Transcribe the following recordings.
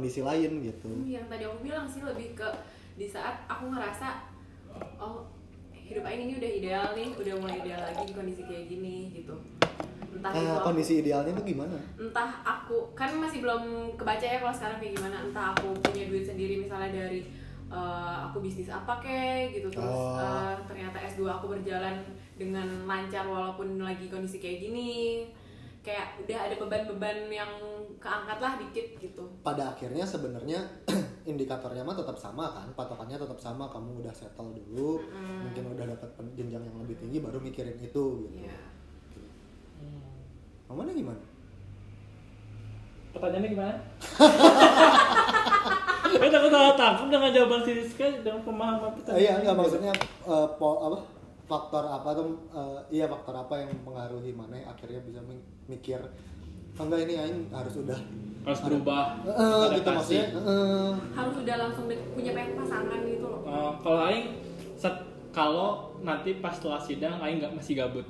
kondisi lain gitu. Yang tadi aku bilang sih lebih ke di saat aku ngerasa oh hidup Aing ini udah ideal nih udah mulai ideal lagi di kondisi kayak gini gitu. Entah itu nah, aku- kondisi idealnya tuh gimana? Entah aku kan masih belum kebaca ya kalau sekarang kayak gimana. Entah aku punya duit sendiri misalnya dari eh, aku bisnis apa kek gitu. Terus Oh. eh, ternyata S2 aku berjalan dengan lancar walaupun lagi kondisi kayak gini kayak udah ada beban-beban yang keangkat lah dikit gitu pada akhirnya sebenarnya indikatornya mah tetap sama kan patokannya tetap sama kamu udah settle dulu Mm-mm. mungkin udah dapat jenjang yang lebih tinggi baru mikirin itu gitu Iya. Mamanya gimana Pertanyaannya gimana? Gue takut salah tangkap dengan jawaban si Rizka dengan pemahaman Eh, pertanyaan. iya nggak maksudnya eh, po- apa faktor apa tuh eh, iya faktor apa yang mempengaruhi mana akhirnya bisa mi- mikir "Oh, enggak ini aing harus udah harus berubah. Eh, eh, gitu adaptasi. maksudnya eh, harus udah langsung punya pengen pasangan gitu loh Eh, kalau aing set- kalau nanti pas setelah sidang aing nggak masih gabut.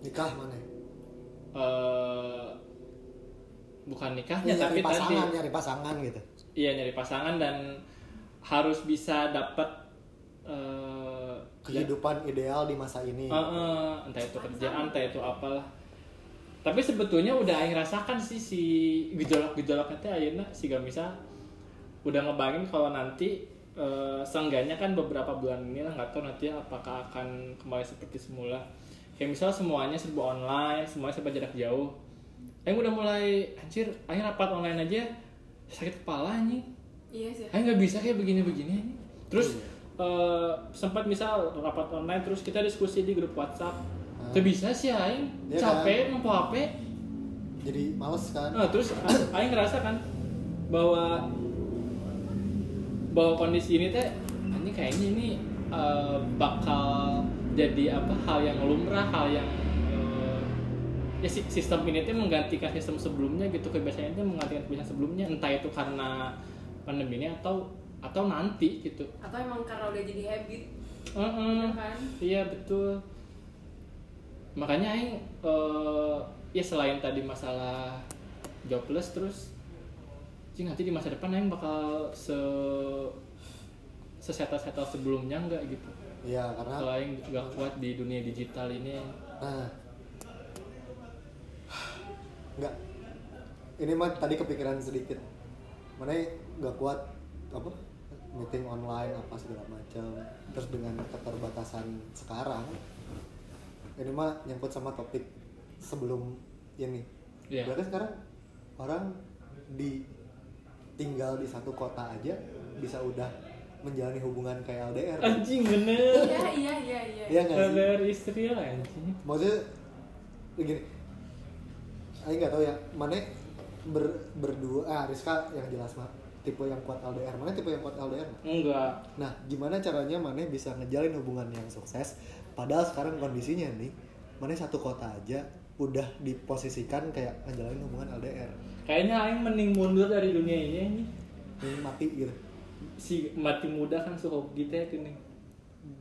nikah mana Eh, bukan nikahnya ya, tapi nyari pasangan tadi nyari pasangan gitu iya nyari pasangan dan harus bisa dapat eh, kehidupan ideal di masa ini Eh, eh, entah itu kerjaan, entah itu apalah. Tapi sebetulnya udah aing rasakan sih si gejolak-gejolaknya teh ayeuna si Gamisa udah ngebayangin kalau nanti eh, seenggaknya kan beberapa bulan ini lah nggak tahu nanti apakah akan kembali seperti semula. Kayak misal semuanya serba online, semuanya serba jarak jauh. Aing udah mulai anjir, aing rapat online aja sakit kepala anjing. iya sih Ayo nggak bisa kayak begini-begini. Terus eh, sempat misal rapat online terus kita diskusi di grup WhatsApp. Hmm. Tuh bisa sih aing Iya capek nempo HP. jadi males kan Nah, terus aing ngerasa kan bahwa bahwa kondisi ini teh ini kayaknya ini eh, bakal jadi apa hal yang lumrah, hal yang eh, ya si- sistem ini tuh menggantikan sistem sebelumnya gitu kebiasaan itu menggantikan kebiasaan sebelumnya entah itu karena pandemi ini atau atau nanti gitu. atau emang karena udah jadi habit Heeh. gitu kan Iya betul. Makanya aing eh, ya selain tadi masalah jobless terus sih nanti di masa depan aing bakal se sesetel-setel sebelumnya enggak gitu. iya karena Kalau aing nggak kuat di dunia digital ini. Nah, nggak. Ini mah tadi kepikiran sedikit. Mana nggak kuat apa meeting online apa segala macam. Terus dengan keterbatasan sekarang, ini mah nyangkut sama topik sebelum ini. Iya. Berarti sekarang orang di tinggal di satu kota aja bisa udah menjalani hubungan kayak LDR. Anjing bener. iya iya iya iya Iya? Kabar istri lah anjing. maksudnya begini Aing nggak tahu ya mana ber, berdua ah Rizka yang jelas mah tipe yang kuat LDR mana tipe yang kuat LDR? Enggak. nah gimana caranya mana bisa ngejalin hubungan yang sukses? Padahal sekarang kondisinya nih mana satu kota aja udah diposisikan kayak ngejalin hubungan LDR Kayaknya aing mending mundur dari dunia ini ini mati gitu. Si mati muda kan suka gitu ya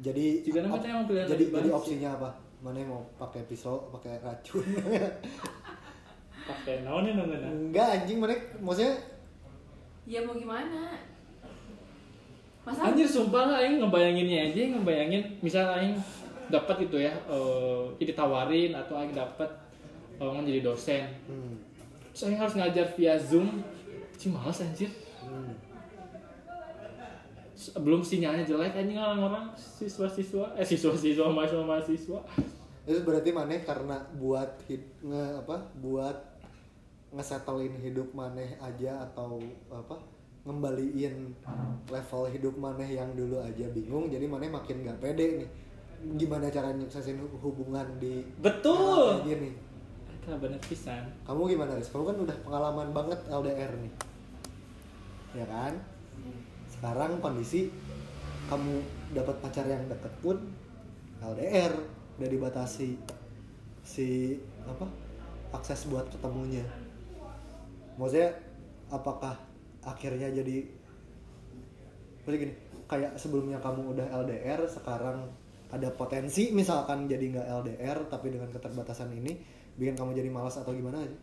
jadi nama op- emang pilihan jadi jadi opsinya apa? Mana mau pakai pisau pakai racun? Pakai naon ya namanya? enggak anjing mana maksudnya ya mau gimana masa Anjir sumpah lah aing ngebayanginnya aja ngebayangin misal aing dapat gitu ya eh ditawarin atau aing dapat eh, menjadi dosen. hmm, Terus aing harus ngajar via Zoom. Cih males anjir. hmm. Belum sinyalnya jelek anjing orang-orang siswa-siswa eh siswa-siswa mahasiswa-mahasiswa. itu berarti maneh karena buat hid, nge apa buat ngesetelin hidup maneh aja atau apa ngembaliin level hidup maneh yang dulu aja bingung jadi maneh makin gak pede nih gimana cara nyuksesin hu- hubungan di Betul. kayak gini bener pisan. kamu gimana Riz? kamu kan udah pengalaman banget LDR nih ya kan sekarang kondisi kamu dapat pacar yang deket pun LDR udah dibatasi si apa akses buat ketemunya maksudnya apakah akhirnya jadi maksudnya gini kayak sebelumnya kamu udah LDR sekarang ada potensi misalkan jadi nggak LDR tapi dengan keterbatasan ini bikin kamu jadi malas atau gimana aja?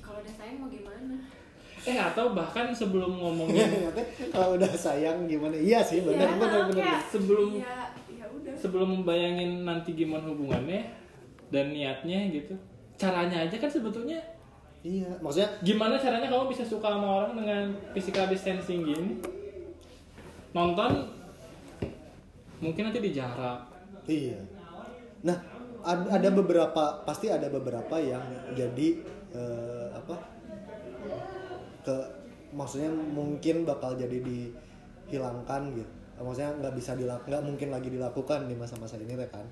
Kalau udah sayang mau gimana? Eh atau bahkan sebelum ngomongin Maksudnya kalau udah sayang gimana? Iya sih benar Iya, benar benar kayak, Sebelum- iya, ya udah. sebelum membayangin nanti gimana hubungannya dan niatnya gitu. Caranya aja kan sebetulnya iya maksudnya gimana caranya kamu bisa suka sama orang dengan physical distancing gini nonton mungkin nanti di jarak Iya. Nah, ad- ada beberapa pasti ada beberapa yang jadi eh, apa? ke maksudnya mungkin bakal jadi dihilangkan gitu. Maksudnya nggak bisa dilak nggak mungkin lagi dilakukan di masa-masa ini teh kan.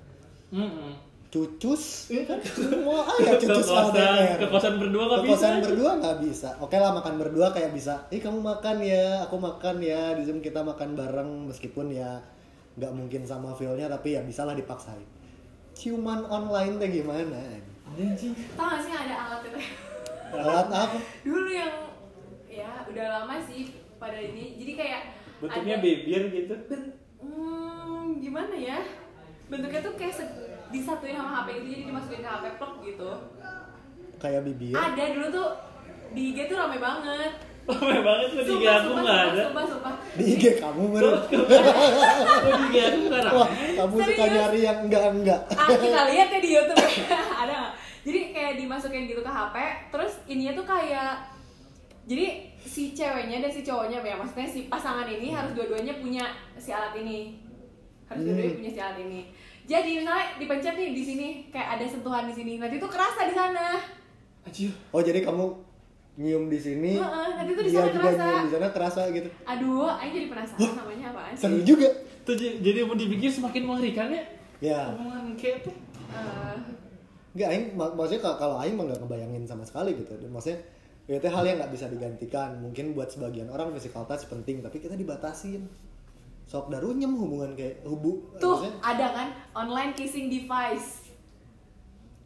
Mm-mm. Cucus, semua ada cucus Ke kosan- LDR. ke kosan berdua nggak bisa kosan aja. berdua nggak bisa. Oke lah makan berdua kayak bisa. Eh kamu makan ya, aku makan ya. Di Zoom kita makan bareng meskipun ya nggak mungkin sama feelnya tapi ya bisalah dipaksain. Ciuman online teh gimana? Anjing. tau gak sih ada alat itu Alat apa? dulu yang ya udah lama sih pada ini jadi kayak bentuknya ada- bibir gitu ben- hmm, gimana ya bentuknya tuh kayak se- disatuin sama HP itu jadi dimasukin ke HP plug gitu Kayak bibir. ada dulu tuh di IG tuh rame banget Lama banget kok di IG aku sumpah, nggak ada sumpah, sumpah. Di IG kamu baru. kok di IG aku nggak Wah, rame kamu suka Serius? nyari yang enggak-enggak. ah kita lihat ya di YouTube ada nggak jadi kayak dimasukin gitu ke HP terus ininya tuh kayak jadi si ceweknya dan si cowoknya ya maksudnya si pasangan ini harus dua-duanya punya si alat ini harus dua-duanya Hmm. punya si alat ini jadi misalnya dipencet nih di sini kayak ada sentuhan di sini nanti tuh kerasa di sana Anjir. Oh, jadi kamu nyium di sini. Heeh, nanti tuh di sana kerasa. nyium di sana kerasa gitu. aduh aku jadi penasaran namanya apaan sih Seru juga. Tuh jadi mau dipikir semakin mengerikan ya Ya. omongan kayak tuh Eh, Enggak, aing mak- maksudnya ka- kalau aing mah nggak ngebayangin sama sekali gitu. Maksudnya ya itu hal yang nggak bisa digantikan. Mungkin buat sebagian orang physical touch penting, tapi kita dibatasin. Sok darunyem hubungan kayak hubu. tuh maksudnya, ada kan online kissing device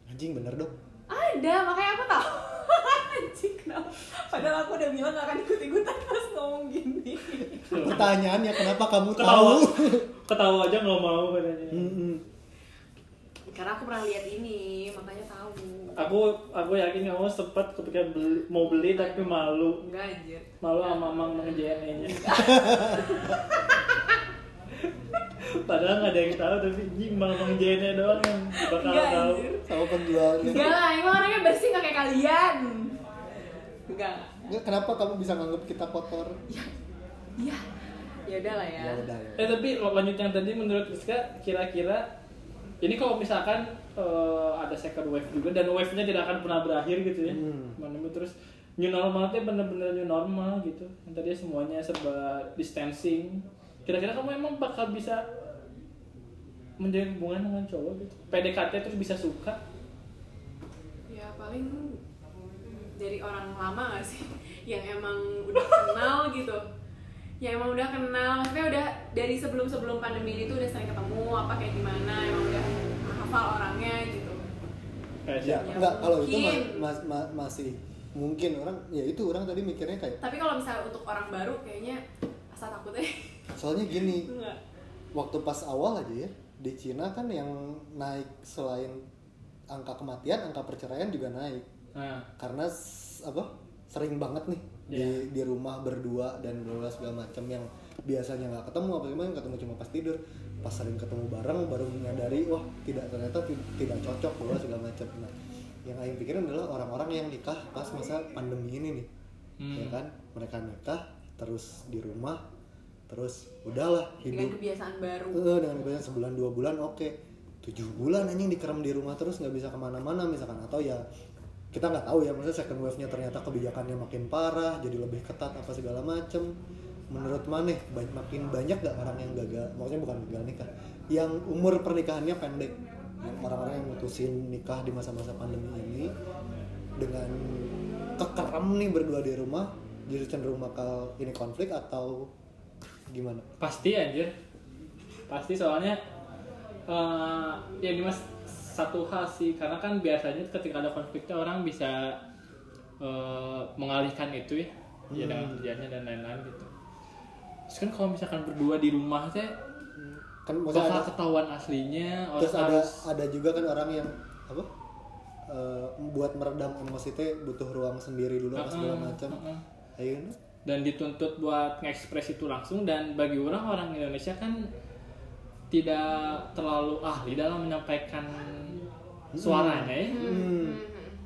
anjing bener dong. Ada, makanya aku tahu. Anjing kenapa? Padahal aku udah bilang gak akan ikut-ikutan pas ngomong gini. Pertanyaannya kenapa kamu ketawa tahu? ketawa aja nggak mau katanya Mm-mm. Karena aku pernah lihat ini, makanya tahu. aku aku yakin kamu sempat ketika beli, mau beli tapi malu Enggak anjir. malu sama mang mang JNE nya padahal nggak ada yang tahu tapi ini mang mang JNE doang yang bakal Enggak tahu anjir. Sama penjualnya. Enggak lah, emang orangnya bersih gak kayak kalian. Enggak. Nggak, kenapa kamu bisa nganggap kita kotor? Iya. Ya udah lah ya. Ya udah ya. eh tapi lanjut yang tadi menurut Rizka kira-kira ini kalau misalkan eh, ada second wave juga dan wave-nya tidak akan pernah berakhir gitu ya. Hmm. Terus new normal itu bener-bener new normal gitu. Yang tadi semuanya serba distancing. Kira-kira kamu emang bakal bisa menjalin hubungan dengan cowok gitu? PDKT terus bisa suka? Ya paling dari orang lama gak sih? Yang emang udah kenal gitu Ya emang udah kenal, maksudnya udah dari sebelum-sebelum pandemi ini tuh udah sering ketemu apa kayak gimana Emang udah hafal orangnya gitu. Kayak Ya, siapa? enggak kalau itu ma- ma- ma- masih mungkin orang ya itu orang tadi mikirnya kayak Tapi kalau misalnya untuk orang baru kayaknya asa takutnya soalnya gini Enggak. waktu pas awal aja ya di Cina kan yang naik selain angka kematian angka perceraian juga naik. Nah. Karena apa sering banget nih di Iya. di rumah berdua dan berdua segala macam yang biasanya nggak ketemu apa gimana ketemu cuma pas tidur. Pas sering ketemu bareng baru menyadari wah tidak ternyata ti- tidak cocok berdua segala macam. Nah yang Aing pikirin adalah orang-orang yang nikah pas masa pandemi ini nih. Hmm. ya kan? Mereka nikah terus di rumah terus udahlah Dengan hidup. kebiasaan baru. Eh, dengan kebiasaan sebulan dua bulan oke. Tujuh bulan anjing dikerem di rumah terus nggak bisa ke mana-mana misalkan. Atau ya kita nggak tahu ya maksudnya second wave nya ternyata kebijakannya makin parah jadi lebih ketat apa segala macem. Menurut maneh ba- makin banyak gak orang yang gagal? Maksudnya bukan gagal nikah yang umur pernikahannya pendek. Orang-orang yang mutusin nikah di masa-masa pandemi ini dengan kekerem nih berdua di rumah jadi cenderung bakal ini konflik atau gimana? Pasti anjir. Pasti soalnya eh ya ini mas satu hal sih karena kan biasanya ketika ada konfliknya orang bisa eh, mengalihkan itu ya ya Hmm. dengan kerjanya dan lain-lain gitu terus kan kalau misalkan berdua di rumah teh kan bakal ada, ketahuan aslinya orang terus ada harus ada juga kan orang yang apa eh, buat meredam emosi teh butuh ruang sendiri dulu apa segala Heeh, macam heeh. ayo dan dituntut buat ngekspres itu langsung dan bagi orang orang Indonesia kan tidak terlalu ahli dalam menyampaikan suaranya ya. hmm.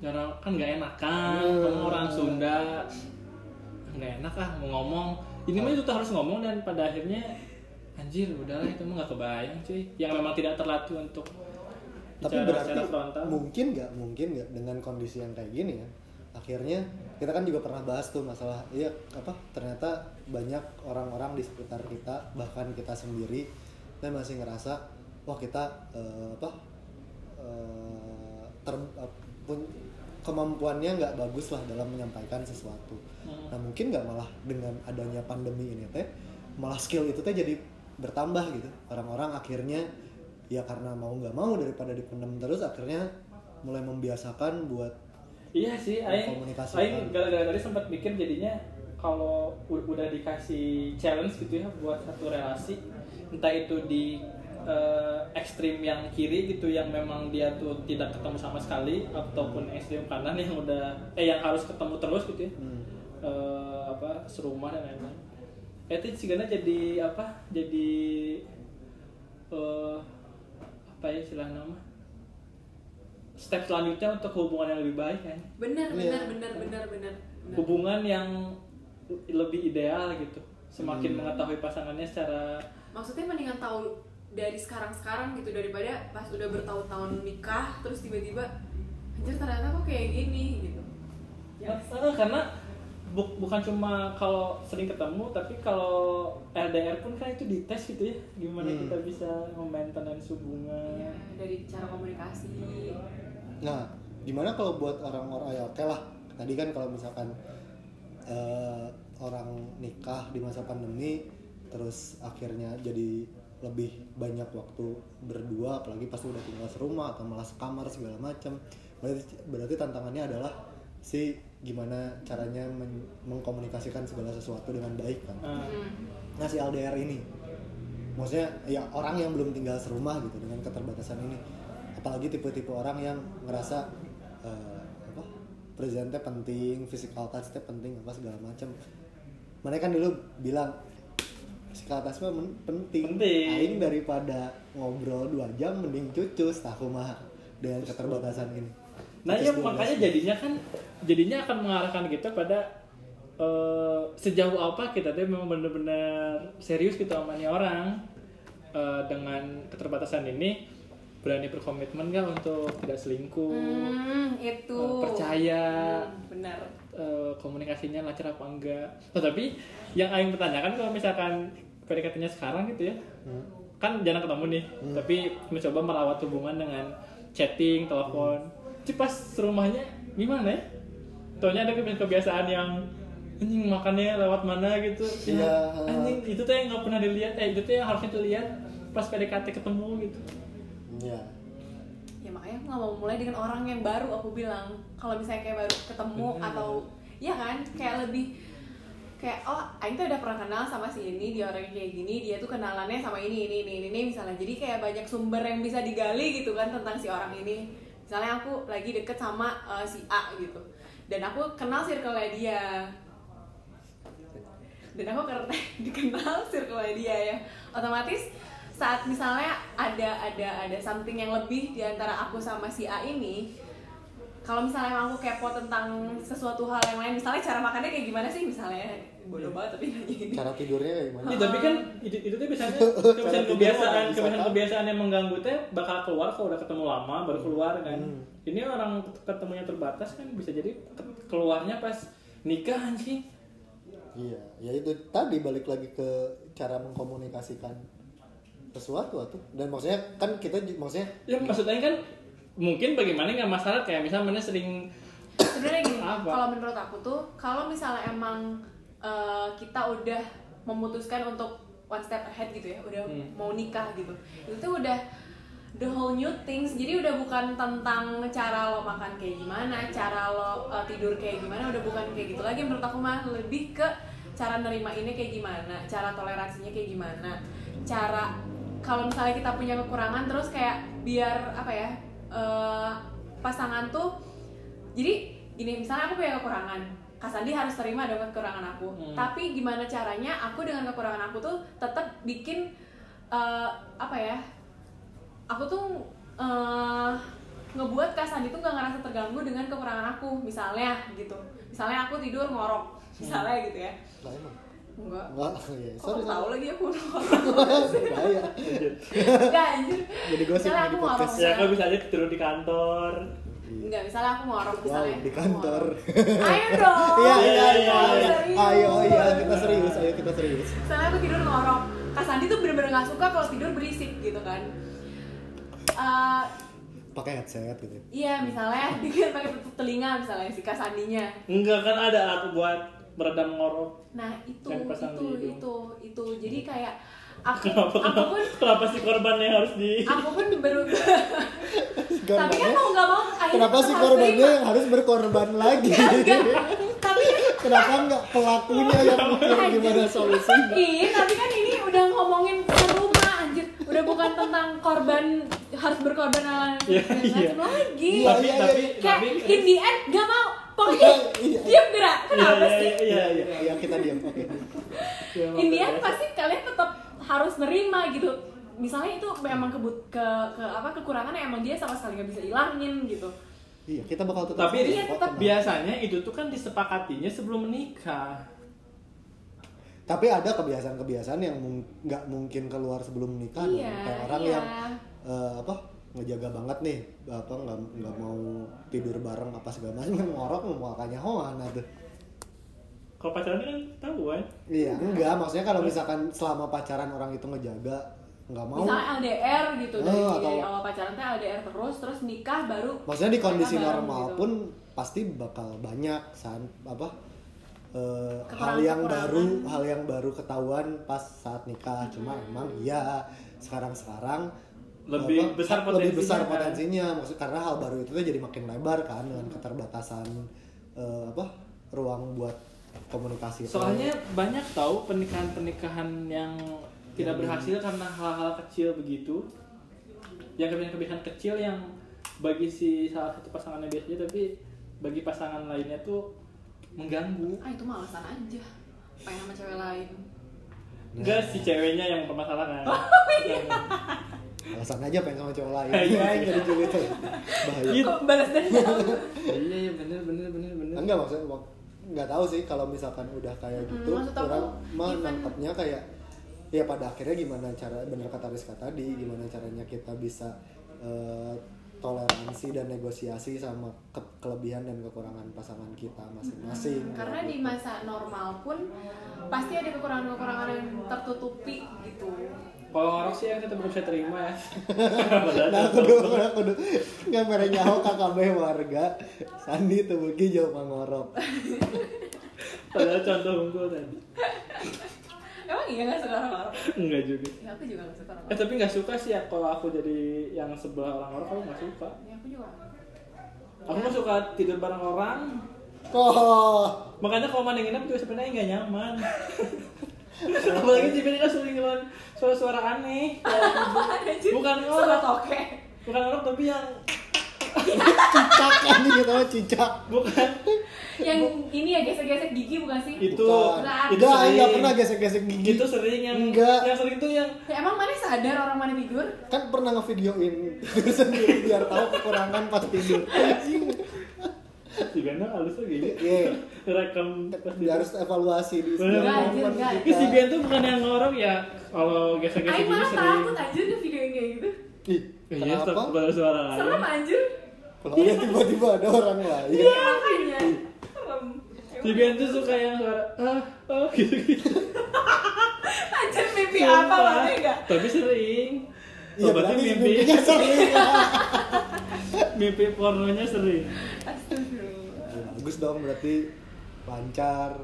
Karena kan nggak enak kan, Hmm. kamu orang Sunda nggak enak ah mau ngomong. Ini mah itu harus ngomong dan pada akhirnya anjir udahlah itu mah nggak kebayang cuy. Yang memang tidak terlatih untuk tapi bicara berarti secara frontal. mungkin nggak mungkin nggak dengan kondisi yang kayak gini ya akhirnya kita kan juga pernah bahas tuh masalah iya apa ternyata banyak orang-orang di sekitar kita bahkan kita sendiri dan masih ngerasa wah kita eh, apa eh, ter eh, pun- kemampuannya nggak bagus lah dalam menyampaikan sesuatu Hmm. nah mungkin nggak malah dengan adanya pandemi ini teh malah skill itu teh jadi bertambah gitu orang-orang akhirnya ya karena mau nggak mau daripada dipendam terus akhirnya mulai membiasakan buat Iya sih, Aing, Komunikasi Aing kan. gara-gara tadi sempat mikir jadinya kalau udah dikasih challenge gitu ya buat satu relasi, entah itu di eh, ekstrim yang kiri gitu yang memang dia tuh tidak ketemu sama sekali ataupun ekstrim kanan yang udah eh yang harus ketemu terus gitu ya hmm, Eh, apa serumah dan lain-lain. Itu sih jadi apa? Jadi eh apa ya istilah nama? Step selanjutnya untuk hubungan yang lebih baik kan benar Iya. benar benar benar benar benar. hubungan yang lebih ideal gitu semakin Hmm. mengetahui pasangannya secara maksudnya mendingan tahu dari sekarang sekarang gitu daripada pas udah bertahun-tahun nikah terus tiba-tiba anjir ternyata kok kayak gini gitu. Ya eh, karena bu- bukan cuma kalau sering ketemu tapi kalau LDR pun kan itu dites gitu ya gimana Hmm. kita bisa memaintenance hubungan. Ya dari cara komunikasi. Nah gimana kalau buat orang-orang ya oke lah. Tadi kan kalau misalkan eh, orang nikah di masa pandemi terus akhirnya jadi lebih banyak waktu berdua apalagi pas udah tinggal serumah atau malah sekamar segala macam berarti berarti tantangannya adalah si gimana caranya men- mengkomunikasikan segala sesuatu dengan baik kan. Nah, Hmm. nah si LDR ini. Maksudnya ya orang yang belum tinggal serumah gitu dengan keterbatasan ini. Apalagi tipe-tipe orang yang ngerasa eh, apa presentnya penting physical touch-nya penting apa segala macam mereka kan dulu bilang touch mah men- penting Penting. aing daripada ngobrol dua jam mending cucus tahu mah dengan keterbatasan ini nah Cucus ya 12 makanya jam. jadinya kan jadinya akan mengarahkan kita pada eh, sejauh apa kita tuh memang benar-benar serius gitu sama nih orang eh, dengan keterbatasan ini berani berkomitmen nggak untuk tidak selingkuh? Hmm, itu. Eh, percaya Hmm, benar. eh, komunikasinya lancar apa enggak? Oh, tapi yang Aing pertanyakan kalau misalkan PDKT-nya sekarang gitu ya Hmm. kan jarang ketemu nih tapi mencoba merawat hubungan dengan chatting telepon. Ci pas rumahnya gimana ya? Taunya ada kebi- kebiasaan yang anjing makannya lewat mana? gitu. Iya. anjing itu tuh yang nggak pernah dilihat eh itu tuh yang harusnya dilihat pas PDKT ketemu gitu ya ya makanya aku nggak mau mulai dengan orang yang baru aku bilang. Kalau misalnya kayak baru ketemu Bener. atau ya kan? Kayak lebih kayak oh Aing tuh udah pernah kenal sama si ini dia orang yang kayak gini dia tuh kenalannya sama ini ini ini ini, ini misalnya. Jadi kayak banyak sumber yang bisa digali gitu kan tentang si orang ini. Misalnya aku lagi deket sama eh, si A gitu. Dan aku kenal circle-nya dia. Dan aku karena dikenal circle dia ya. Otomatis saat misalnya ada ada ada something yang lebih di antara aku sama si A ini kalau misalnya aku kepo tentang sesuatu hal yang lain misalnya cara makannya kayak gimana sih? Misalnya bodoh banget tapi nanya ini. Cara tidurnya kayak gimana? Ya, tapi kan itu, itu tuh biasanya kebiasaan kebiasaan kebiasaan kebiasaan yang mengganggu teh bakal keluar kalau udah ketemu lama baru keluar kan. Hmm. Ini orang ketemunya terbatas kan bisa jadi ke- keluarnya pas nikah anjing. Iya, ya itu tadi balik lagi ke cara mengkomunikasikan sesuatu tuh. Dan maksudnya kan kita maksudnya Ya maksudnya kan mungkin bagaimana nggak masalah kayak misalnya mana sering sebenarnya gini Apa? kalau menurut aku tuh kalau misalnya emang eh, kita udah memutuskan untuk one step ahead gitu ya udah Hmm. mau nikah gitu itu tuh udah the whole new things jadi udah bukan tentang cara lo makan kayak gimana cara lo eh, tidur kayak gimana udah bukan kayak gitu lagi menurut aku mah lebih ke cara nerima ini kayak gimana cara toleransinya kayak gimana cara kalau misalnya kita punya kekurangan terus kayak biar apa ya eh, pasangan tuh jadi gini misalnya aku punya kekurangan Kak Sandi harus terima dengan kekurangan aku Hmm. tapi gimana caranya aku dengan kekurangan aku tuh tetap bikin eh, apa ya aku tuh eh, ngebuat Kak Sandi tuh gak ngerasa terganggu dengan kekurangan aku misalnya gitu misalnya aku tidur ngorok misalnya gitu ya emang. Enggak Enggak, ya. Kok Sorry, tahu lagi aku Bahaya. enggak anjir Jadi gosip Misalnya aku di ngorok podcast. ya kan bisa aja tidur di kantor enggak misalnya aku ngorok Wow, misalnya di aku kantor. ayo dong Iya, iya, iya, Ngorok iya. Ayo, iya, kita serius, ayo kita serius. misalnya aku tidur ngorok Kak Sandi tuh bener-bener gak suka kalau tidur berisik gitu kan Eh, Pakai headset gitu. Iya, misalnya dia pakai tutup telinga misalnya si Kak Sandinya. enggak kan ada alat buat meredam ngorok Nah, itu itu itu itu. Jadi kayak aku kenapa aku kenapa, pun kenapa si korbannya harus di aku pun baru tapi kan mau nggak mau akhirnya kenapa harus korbannya yang harus berkorban lagi? Tapi kenapa nggak pelakunya yang mikir gimana solusinya? Iya, tapi kan ini udah ngomongin ke rumah anjir. Udah bukan tentang korban harus berkorban ala Iya, dan iya. macam lagi. Iya, tapi iya, tapi iya. Kayak tapi in the end gak mau. Pokoknya Iya. diam gerak. iya Kenapa iya sih? iya iya Iya, kita diam. Oke. Iya, Indian pasti kalian tetap harus nerima gitu misalnya itu memang kebut ke, ke apa kekurangan yang emang dia sama sekali nggak bisa ilangin gitu Iya, kita bakal tetap tapi Iya, tetap tenang. biasanya itu tuh kan disepakatinya sebelum menikah Tapi ada kebiasaan-kebiasaan yang mung- nggak mungkin keluar sebelum menikah dong. Iya, Kayak orang iya. yang eh, apa ngejaga banget nih apa nggak nggak mau tidur bareng apa segala macam ngorok mau makanya hoan tuh kalau pacaran kan tahu kan iya enggak maksudnya kalau misalkan selama pacaran orang itu ngejaga nggak mau misalnya LDR gitu dari, Oh, atau- dari awal pacaran teh LDR terus terus nikah baru maksudnya di kondisi normal gitu. pun pasti bakal banyak san apa eh, hal yang kekurangan. baru hal yang baru ketahuan pas saat nikah cuma emang iya sekarang sekarang Lebih besar lebih besar potensinya kan? potensinya maksud karena hal baru itu tuh jadi makin lebar kan dengan keterbatasan eh, apa ruang buat komunikasi. Itu. soalnya banyak tahu pernikahan-pernikahan yang tidak berhasil karena hal-hal kecil begitu. Yang kebiasaan-kebiasaan kecil yang bagi si salah satu pasangannya biasanya tapi bagi pasangan lainnya tuh mengganggu. Ah itu mah alasan aja. Pengen sama cewek lain. Enggak si ceweknya yang permasalahan alasan aja pengen sama cowok lain. Iya, iya iya. jadi juga itu bahaya. Gitu. kok balas dendam iya iya bener bener bener bener. Enggak maksudnya mak- nggak tahu sih kalau misalkan udah kayak Mm, gitu maksud aku, orang nangkepnya kayak ya pada akhirnya gimana cara bener kata Rizka tadi gimana caranya kita bisa eh, toleransi dan negosiasi sama ke- kelebihan dan kekurangan pasangan kita masing-masing. Karena di masa normal pun pasti ada kekurangan-kekurangan yang tertutupi gitu kalau ngorok sih yang tetap bisa terima. Ya nah kudu nah kudu nggak mere nyaho KKB warga. Sandi tuh beuki jauh mangorok padahal contoh unggul tadi emang iya nggak suka orang orang enggak juga. Ya aku juga nggak suka orang eh tapi nggak suka sih ya kalau aku jadi yang sebelah orang orang aku nggak suka. Ya aku juga aku mah suka tidur bareng orang. Kok makanya kalau mana nginep juga sebenarnya nggak nyaman apalagi si Benny sering ngeluarin suara-suara aneh. Bukan suara ngorok toke. Bukan ngorok tapi yang cicak anjing kita mah cicak. Bukan. Yang ini ya gesek-gesek gigi bukan sih? Itu. Bukan. Nah, itu sering. enggak pernah gesek-gesek gigi. itu sering yang Enggak. yang sering tuh yang ya, emang mana sadar orang mana tidur? Kan pernah ngevideoin tidur sendiri biar tahu kekurangan pas tidur. Si Benny halus tuh gitu Iya. rekam pas Dia harus evaluasi di setiap Enggak, si. Ben tuh bukan yang ngorok ya kalau gesek-gesek gini sering takut anjir ke video yang kayak gitu Ih, Iya, kenapa? pada suara lain. serem anjir Kalau ada tiba-tiba ada orang lain. iya makanya Ben tuh suka yang suara ah, ah gitu-gitu. anjir mimpi apa mana enggak Tapi sering. Iya Oh, berarti berarti mimpi mimpinya sering. mimpi pornonya sering. Bagus dong berarti lancar.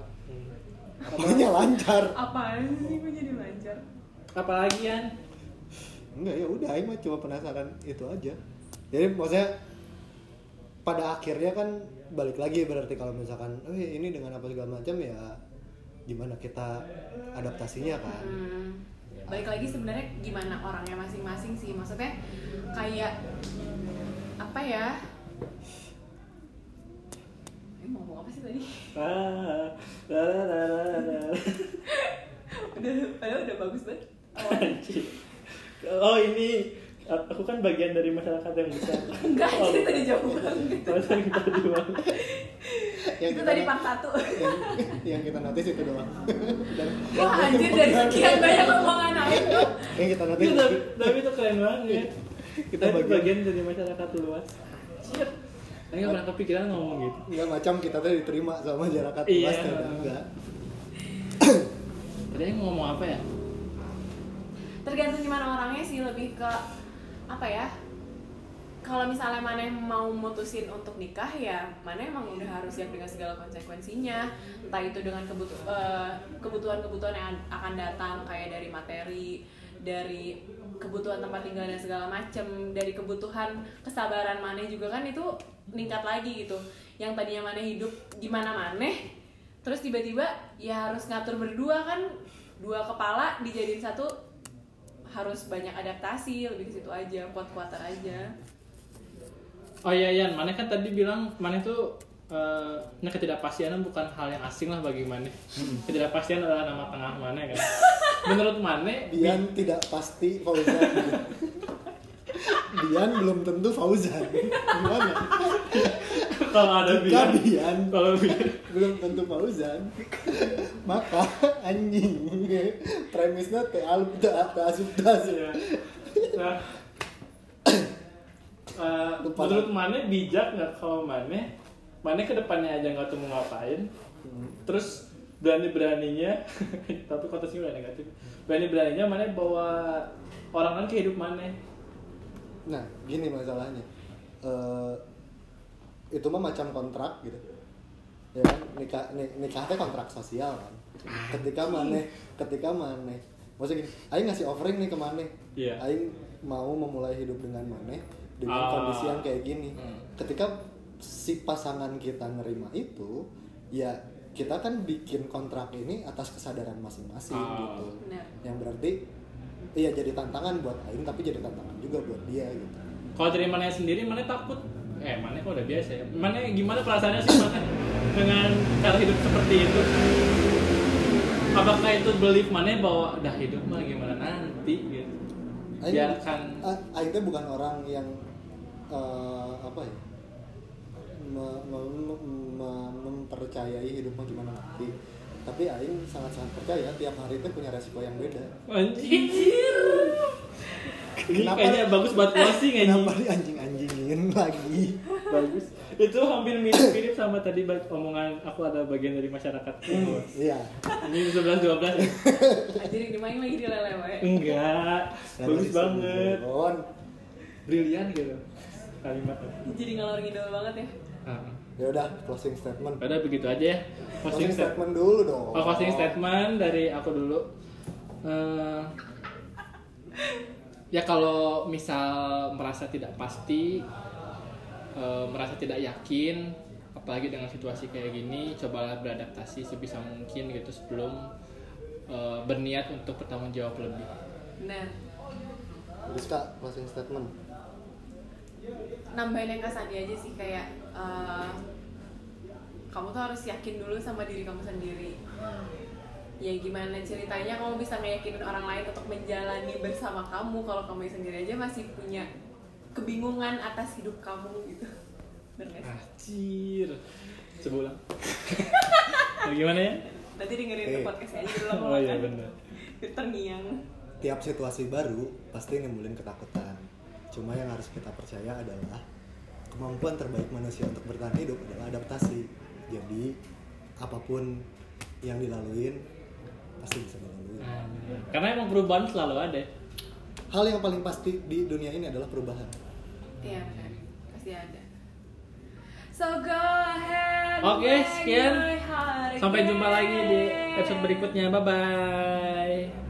Apanya lancar? apaan sih kok jadi lancar Apalagi kan? Enggak ya udah Aing mah cuma penasaran itu aja. Jadi maksudnya pada akhirnya kan balik lagi berarti kalau misalkan oh ini dengan apa segala macam ya gimana kita adaptasinya kan. Hmm. Balik lagi sebenarnya gimana orangnya masing-masing sih. Maksudnya kayak apa ya? Ngomong apa sih tadi? Ah, la, la, la, la, la. udah, padahal udah bagus banget. Anjir. Oh ini aku kan bagian dari masyarakat yang besar. Enggak, Oh, itu tadi jauh banget. Oh, tadi tadi doang. yang itu kita tadi part satu. yang, yang kita notice itu doang Dan Wah anjir dari sekian banyak omongan tuh. yang kita Itu notice tapi, tapi itu keren banget. Kita Kita bagian, bagian- dari masyarakat luas. Anjir. Saya nggak pernah kepikiran ngomong gitu. nggak macam kita tuh diterima sama masyarakat Iya. luas ternyata enggak Tadi yang ngomong apa ya? Tergantung gimana orangnya sih lebih ke apa ya? Kalau misalnya mana mau mutusin untuk nikah ya mana emang udah harus siap dengan segala konsekuensinya entah itu dengan kebutu- eh, kebutuhan-kebutuhan yang akan datang kayak dari materi dari kebutuhan tempat tinggal dan segala macem dari kebutuhan kesabaran maneh juga kan itu meningkat lagi gitu yang tadinya maneh hidup gimana maneh terus tiba-tiba ya harus ngatur berdua kan dua kepala dijadiin satu harus banyak adaptasi lebih ke situ aja kuat-kuatan aja Oh iya Yan, mana kan tadi bilang mana tuh eh nah, ketidakpastian bukan hal yang asing lah bagi mana. Ketidakpastian adalah nama tengah mana kan. Menurut mana? Dian tidak pasti Fauzan Dian belum tentu Fauzan gimana kalau ada jika bilang, Dian kalau bilang belum tentu Fauzan maka anjing premisnya te al te te asup das Iya. Nah, Lupa. menurut mana bijak nggak kalau mana? Mana ke depannya aja nggak tahu mau ngapain. Terus berani beraninya, tapi konteksnya udah negatif. Berani beraninya mana bawa orang lain ke hidup mana? Nah gini masalahnya. Eh, itu mah macam kontrak gitu. Ya kan? Nikah ni- nikah teh kontrak sosial kan? Ketika maneh ketika maneh. Maksudnya gini aing ngasih offering nih ke maneh. Iya. aing mau memulai hidup dengan maneh dengan Ah. kondisi yang kayak gini. Hmm. ketika si pasangan kita nerima itu ya kita kan bikin kontrak ini atas kesadaran masing-masing Ah. gitu. Benar. Yang berarti iya jadi tantangan buat aing tapi jadi tantangan juga buat dia gitu Kalau dari mana sendiri, mana takut? Eh, mana kok udah biasa ya? Mana gimana perasaannya sih mana dengan cara hidup seperti itu? Apakah itu belief mana bahwa dah hidup mah gimana nanti gitu? Aing, Biarkan Aing teh bukan orang yang eh, apa ya me- me- me- me- mempercayai hidup mah gimana nanti tapi Aing sangat-sangat percaya tiap hari itu punya resiko yang beda anjir. Ini Kenapa- kayaknya bagus buat closing ya kenapa dianjing-anjingin lagi Bagus. Itu hampir mirip-mirip sama tadi omongan aku ada bagian dari masyarakat. iya Ini 11 12 ya? anjir yang dimain lagi di lele we. Enggak. Bagus banget. Bon. Brilian gitu. Kalimatnya. jadi ngalor ngidul banget ya. Ya udah closing statement Pada begitu aja ya. closing Closing statement. statement dulu dong Oh, closing statement dari aku dulu. Eh, ya kalau misal merasa tidak pasti, eh, merasa tidak yakin, apalagi dengan situasi kayak gini, cobalah beradaptasi sebisa mungkin gitu sebelum eh, berniat untuk bertanggung jawab lebih. benar Rizka closing statement nambahin yang kasani aja sih kayak eh, kamu tuh harus yakin dulu sama diri kamu sendiri ya gimana ceritanya kamu bisa ngeyakinin orang lain untuk menjalani bersama kamu kalau kamu sendiri aja masih punya kebingungan atas hidup kamu gitu? Anjir. Sebulan. Gimana ya? nanti dengerin Eh. podcastnya aja dulu Oh iya kan. benar. Terngiang tiap situasi baru pasti nimbulin ketakutan. Cuma yang harus kita percaya adalah kemampuan terbaik manusia untuk bertahan hidup adalah adaptasi. Jadi apa pun yang dilaluin pasti bisa dilalui. Karena emang perubahan selalu ada. Hal yang paling pasti di dunia ini adalah perubahan. iya benar pasti ada so go ahead Oke, make sekian. Sampai jumpa lagi di episode berikutnya. Bye bye.